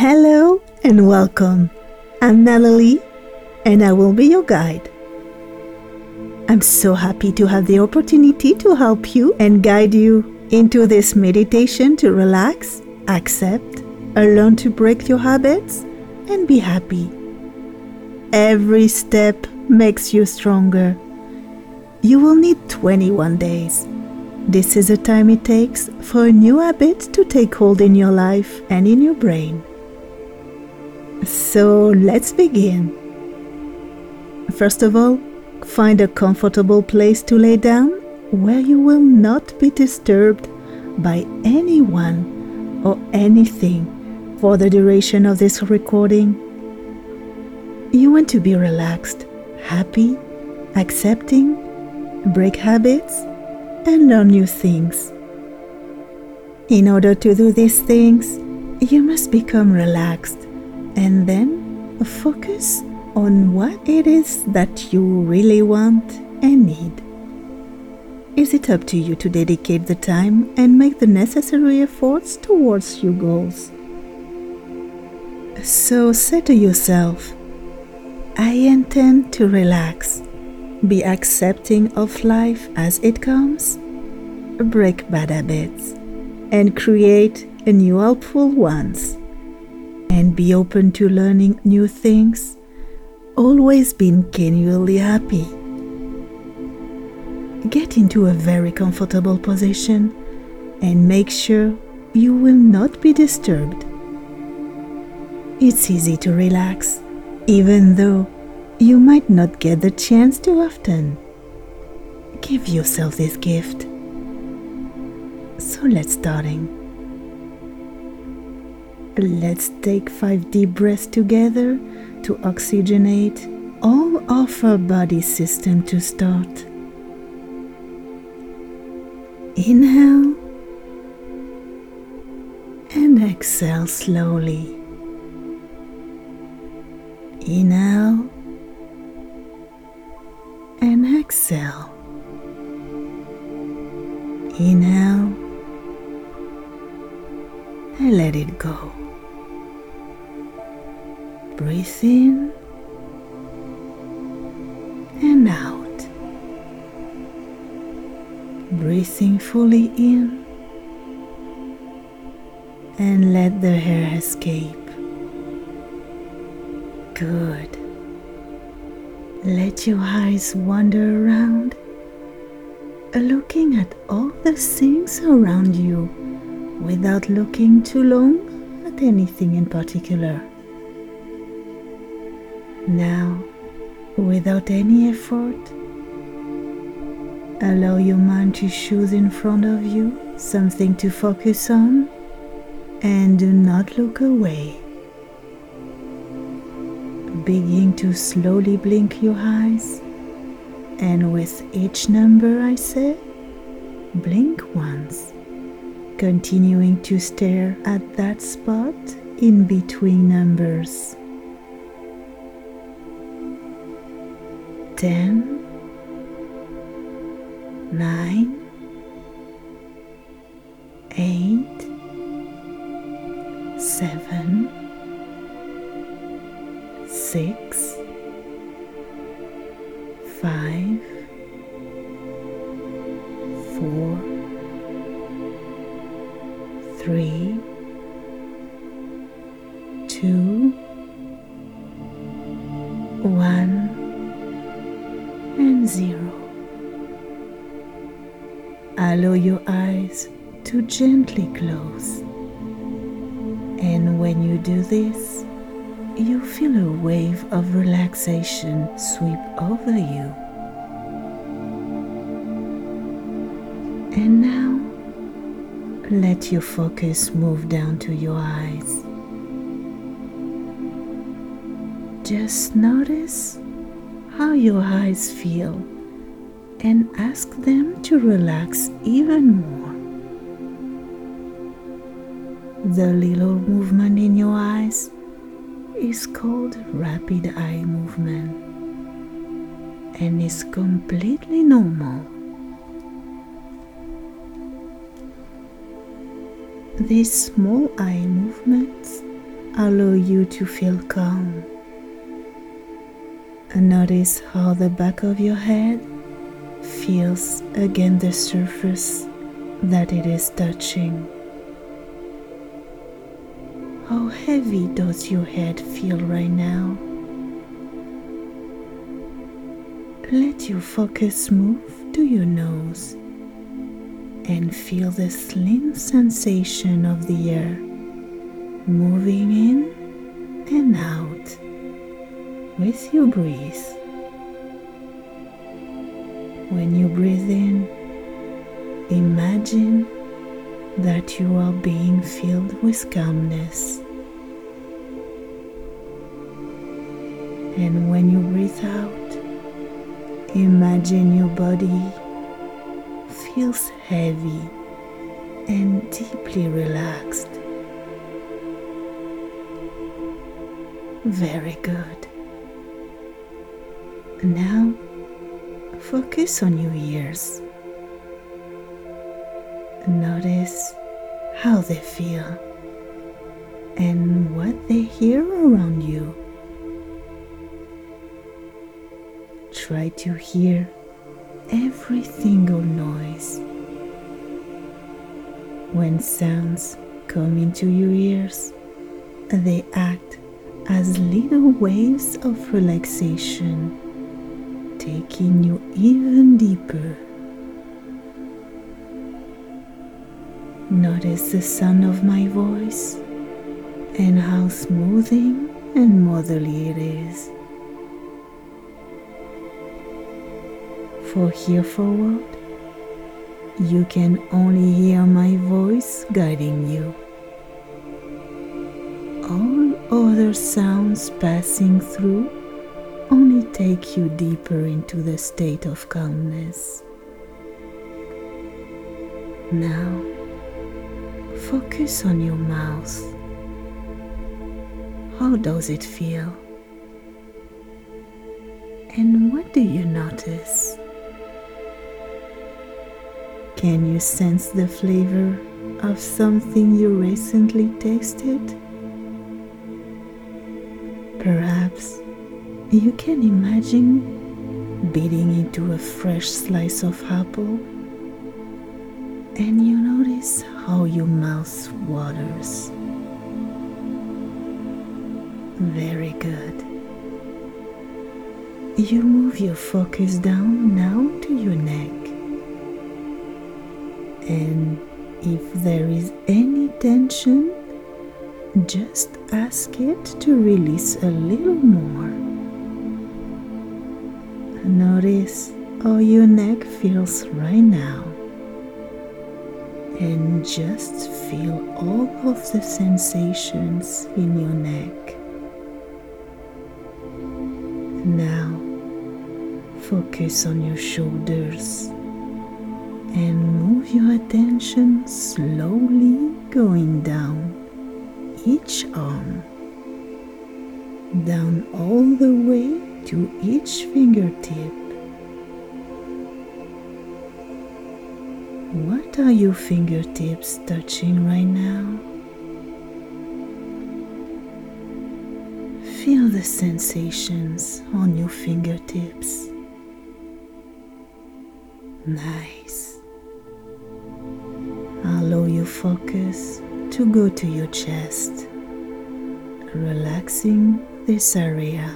Hello and welcome. I'm Natalie and I will be your guide. I'm so happy to have the opportunity to help you and guide you into this meditation to relax, accept, learn to break your habits and be happy. Every step makes you stronger. You will need 21 days. This is the time it takes for a new habit to take hold in your life and in your brain. So let's begin. First of all, find a comfortable place to lay down where you will not be disturbed by anyone or anything for the duration of this recording. You want to be relaxed, happy, accepting, break habits, and learn new things. In order to do these things, you must become relaxed and then focus on what it is that you really want and need. Is it up to you to dedicate the time and make the necessary efforts towards your goals? So say to yourself, I intend to relax, be accepting of life as it comes, break bad habits, and create new helpful ones, and be open to learning new things, always being genuinely happy get into a very comfortable position and make sure you will not be disturbed. It's easy to relax, even though you might not get the chance too often. Give yourself this gift. So let's starting. Let's take five deep breaths together to oxygenate all of our body system to start. Inhale and exhale slowly. Inhale and exhale. Inhale and let it go. Breathe in and out breathing fully in and let the hair escape. Good. Let your eyes wander around, looking at all the things around you without looking too long at anything in particular. Now, without any effort, Allow your mind to choose in front of you something to focus on and do not look away. Begin to slowly blink your eyes, and with each number I say, blink once, continuing to stare at that spot in between numbers. 10, 9, 8, 7, 6, 5, three, two, one, and zero. Allow your eyes to gently close. And when you do this, you feel a wave of relaxation sweep over you. Let your focus move down to your eyes. Just notice how your eyes feel and ask them to relax even more. The little movement in your eyes is called rapid eye movement and is completely normal. These small eye movements allow you to feel calm. And notice how the back of your head feels against the surface that it is touching. How heavy does your head feel right now? Let your focus move to your nose and feel the slim sensation of the air moving in and out with your breath. When you breathe in, imagine that you are being filled with calmness. And when you breathe out, imagine your body feels heavy and deeply relaxed. Very good. Now focus on your ears. Notice how they feel and what they hear around you. Try to hear every single noise. When sounds come into your ears, they act as little waves of relaxation, taking you even deeper. Notice the sound of my voice and how smoothing and motherly it is. For here forward, you can only hear my voice guiding you. All other sounds passing through only take you deeper into the state of calmness. Now, focus on your mouth. How does it feel? And what do you notice? Can you sense the flavor of something you recently tasted? Perhaps you can imagine biting into a fresh slice of apple and you notice how your mouth waters. Very good. You move your focus down now to your neck. And if there is any tension, just ask it to release a little more. Notice how your neck feels right now. And just feel all of the sensations in your neck. Now, focus on your shoulders and move your attention slowly going down each arm, down all the way to each fingertip. What are your fingertips touching right now? Feel the sensations on your fingertips. Nice. Allow your focus to go to your chest, relaxing this area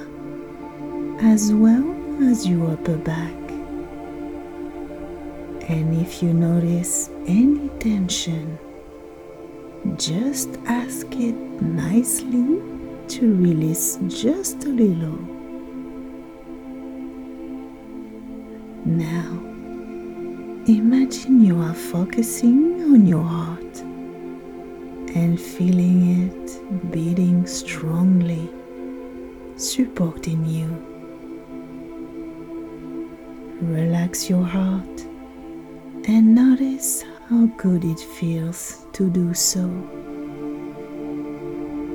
as well as your upper back. And if you notice any tension, just ask it nicely to release just a little. Now, imagine you are focusing on your heart and feeling it beating strongly, supporting you. Relax your heart and notice how good it feels to do so.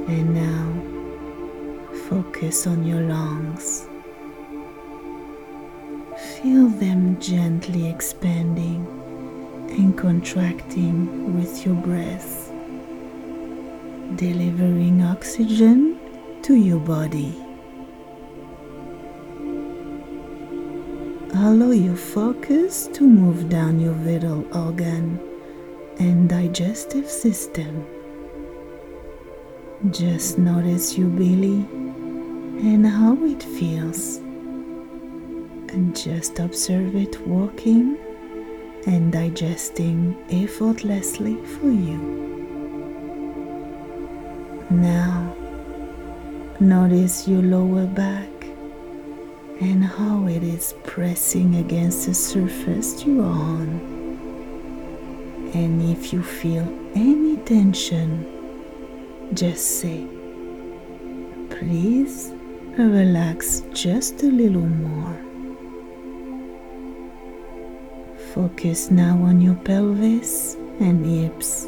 And now focus on your lungs. Feel them gently expanding and contracting with your breath. delivering oxygen to your body. Allow your focus to move down your vital organ and digestive system. Just notice your belly and how it feels. And just observe it walking and digesting effortlessly for you. Now, notice your lower back and how it is pressing against the surface you are on. And if you feel any tension, just say, please relax just a little more. Focus now on your pelvis and hips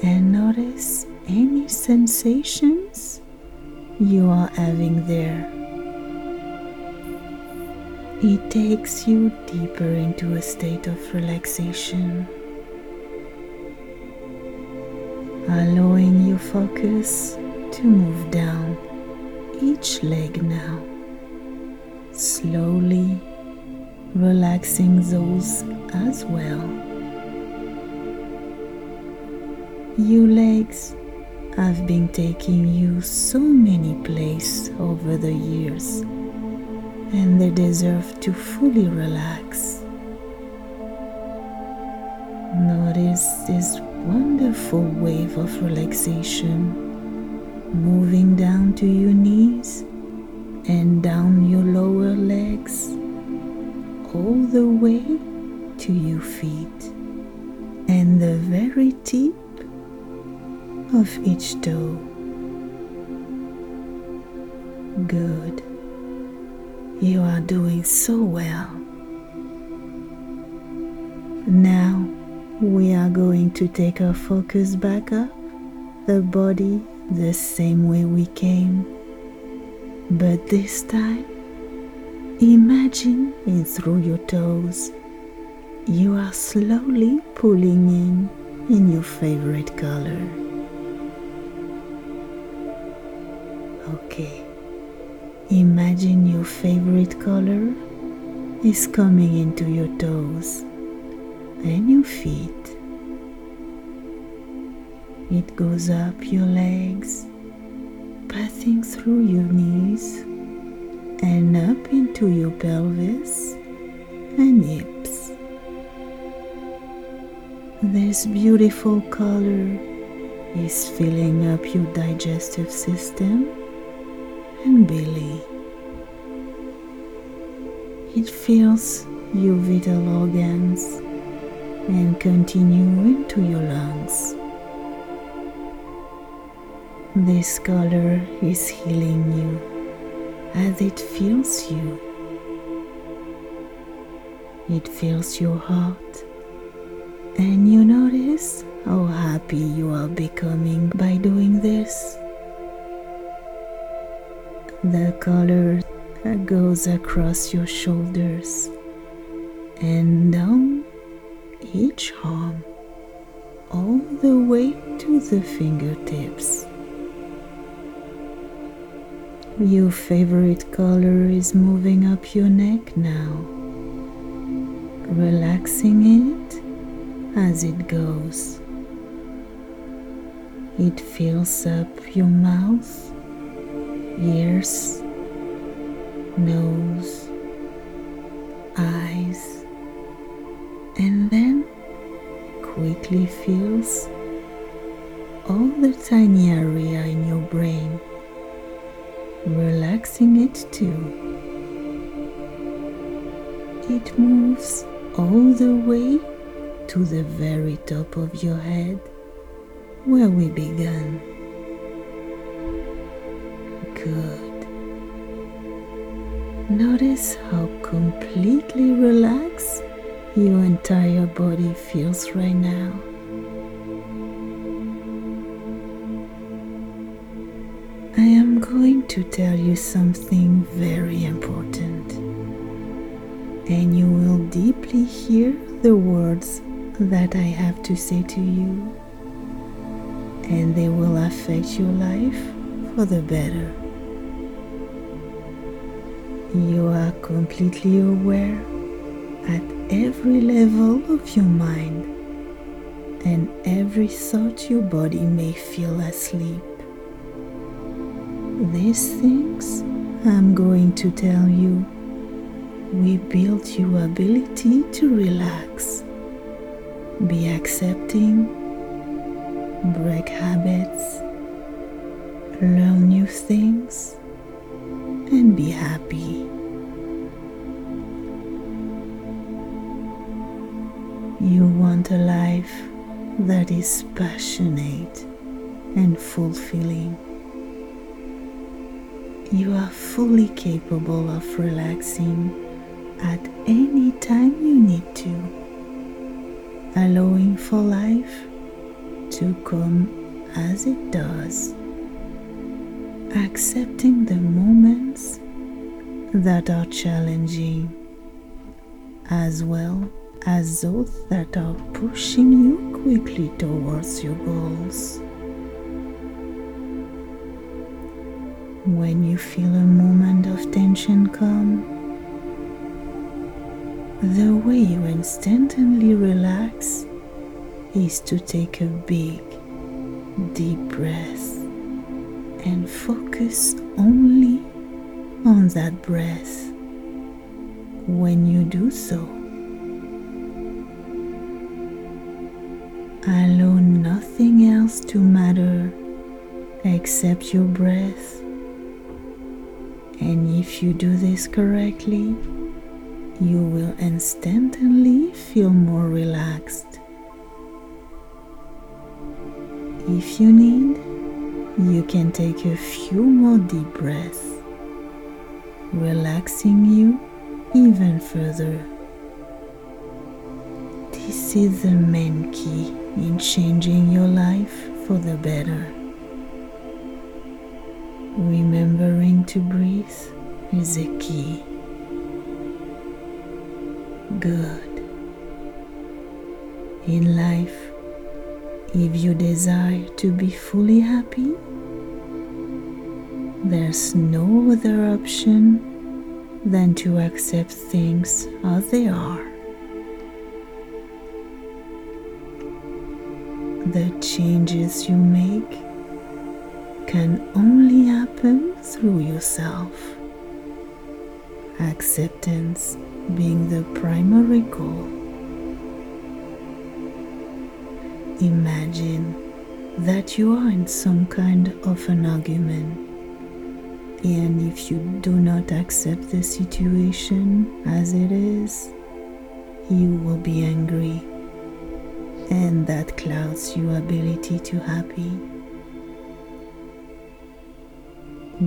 and notice any sensations you are having there. It takes you deeper into a state of relaxation, allowing your focus to move down each leg now, slowly relaxing those as well. Your legs have been taking you so many places over the years and they deserve to fully relax. Notice this wonderful wave of relaxation moving down to your knees and down your lower legs, all the way to your feet and the very tip of each toe. Good. You are doing so well. Now we are going to take our focus back up the body the same way we came. But this time, imagine in through your toes, you are slowly pulling in in your favorite color. Okay, imagine your favorite color is coming into your toes and your feet. It goes up your legs, passing through your knees and up into your pelvis and hips. This beautiful color is filling up your digestive system and belly. It fills your vital organs and continue into your lungs. This color is healing you as it fills you. It fills your heart, and you notice how happy you are becoming by doing this. The color goes across your shoulders and down each arm all the way to the fingertips. Your favorite color is moving up your neck now, relaxing it as it goes. It fills up your mouth, ears, nose, eyes, and then quickly fills all the tiny area in your brain relaxing it too. It moves all the way to the very top of your head where we began. Good. Notice how completely relaxed your entire body feels right now. To tell you something very important, and you will deeply hear the words that I have to say to you. and they will affect your life for the better. You are completely aware at every level of your mind and every thought your body may feel asleep. These things I'm going to tell you we build your ability to relax, be accepting, break habits, learn new things, and be happy. You want a life that is passionate and fulfilling. You are fully capable of relaxing at any time you need to, allowing for life to come as it does, accepting the moments that are challenging as well as those that are pushing you quickly towards your goals. When you feel a moment of tension come, the way you instantly relax is to take a big, deep breath and focus only on that breath. When you do so, Allow nothing else to matter except your breath. And if you do this correctly, you will instantly feel more relaxed. If you need, you can take a few more deep breaths, relaxing you even further. This is the main key in changing your life for the better. Remembering to breathe is a key. Good. In life, if you desire to be fully happy, there's no other option than to accept things as they are. the changes you make can only happen through yourself. Acceptance being the primary goal. Imagine that you are in some kind of an argument, and if you do not accept the situation as it is, you will be angry and that clouds your ability to happy.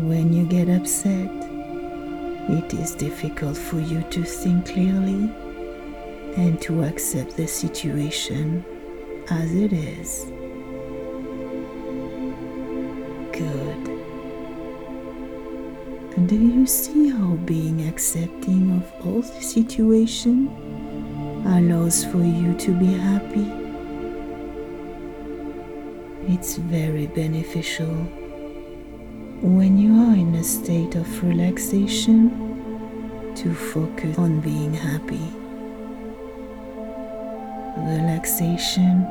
When you get upset, it is difficult for you to think clearly and to accept the situation as it is. Good. Do you see how being accepting of all the situation allows for you to be happy? It's very beneficial when you are in a state of relaxation to focus on being happy. Relaxation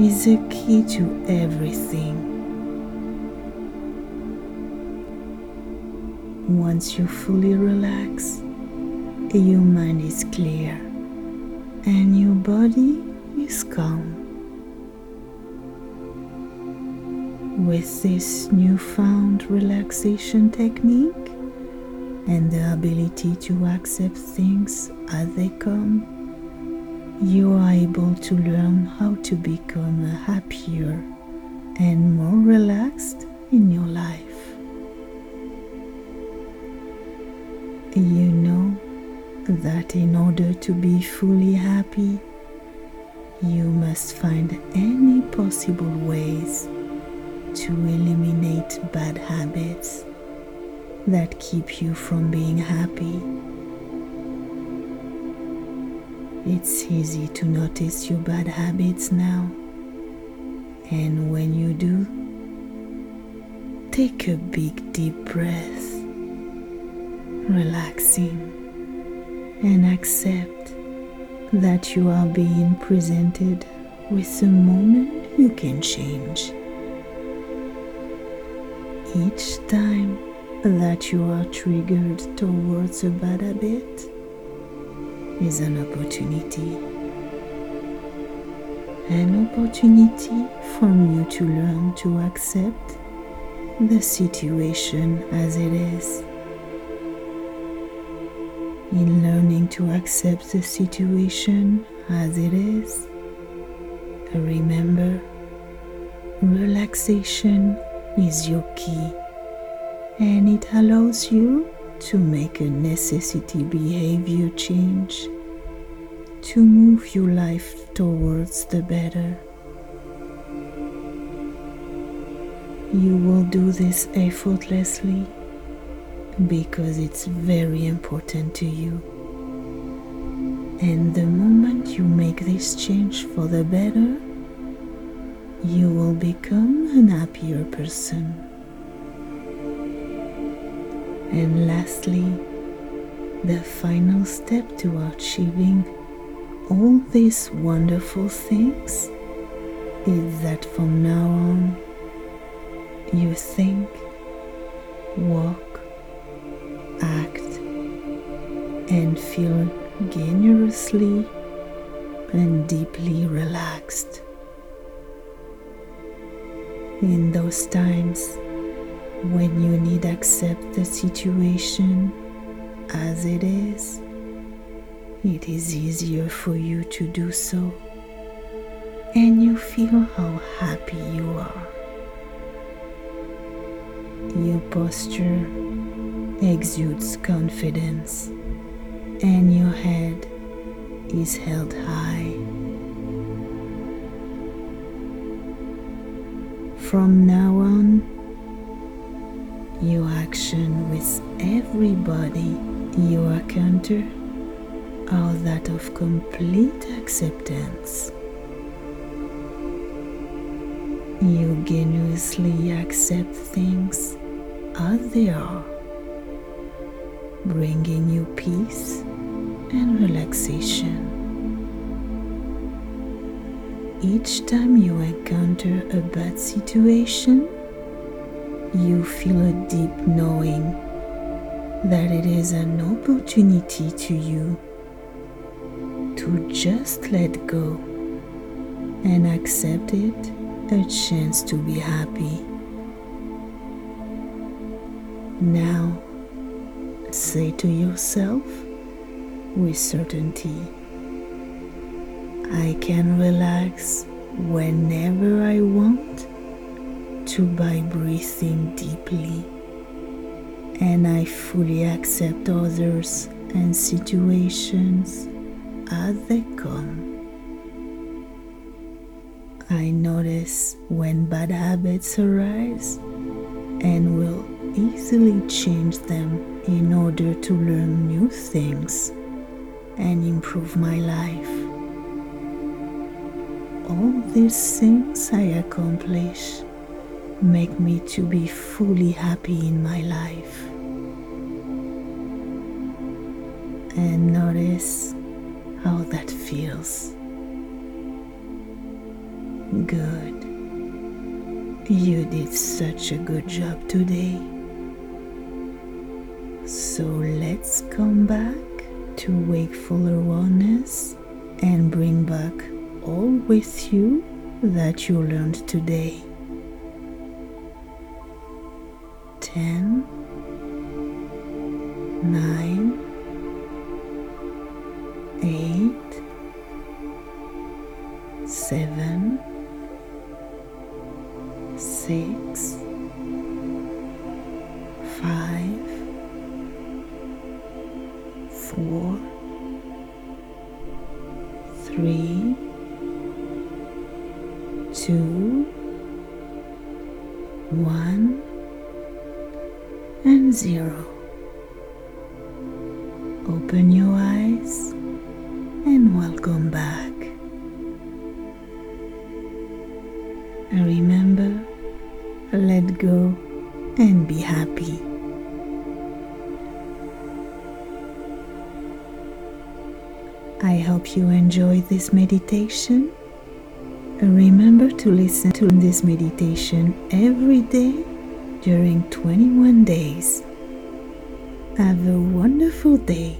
is the key to everything. Once you fully relax, your mind is clear and your body is calm. With this newfound relaxation technique and the ability to accept things as they come, you are able to learn how to become happier and more relaxed in your life. You know that in order to be fully happy, you must find any possible ways to eliminate bad habits that keep you from being happy. It's easy to notice your bad habits now, And when you do, take a big deep breath, relaxing, and accept that you are being presented with a moment you can change. Each time that you are triggered towards a bad habit is an opportunity. An opportunity for you to learn to accept the situation as it is. In learning to accept the situation as it is, remember relaxation is your key and it allows you to make a necessity behavior change to move your life towards the better. You will do this effortlessly because it's very important to you. And the moment you make this change for the better, you will become an happier person. And lastly, the final step to achieving all these wonderful things is that from now on you think, walk, act, and feel generously and deeply relaxed. In those times when you need accept the situation as it is, it is easier for you to do so, and you feel how happy you are. Your posture exudes confidence, and your head is held high. From now on, your action with everybody you encounter are that of complete acceptance. You genuinely accept things as they are, bringing you peace and relaxation. Each time you encounter a bad situation, you feel a deep knowing that it is an opportunity to you to just let go and accept it a chance to be happy. Now, say to yourself with certainty, I can relax whenever I want to by breathing deeply, and I fully accept others and situations as they come. I notice when bad habits arise and will easily change them in order to learn new things and improve my life. All these things I accomplish make me to be fully happy in my life. And notice how that feels. Good. You did such a good job today. So let's come back to wakeful awareness and bring back all with you that you learned today. 10 9 8 7 six, five, four, three, two, one, and zero. Open your eyes and welcome back. Remember, let go and be happy. I hope you enjoy this meditation. To listen to this meditation every day during 21 days. Have a wonderful day.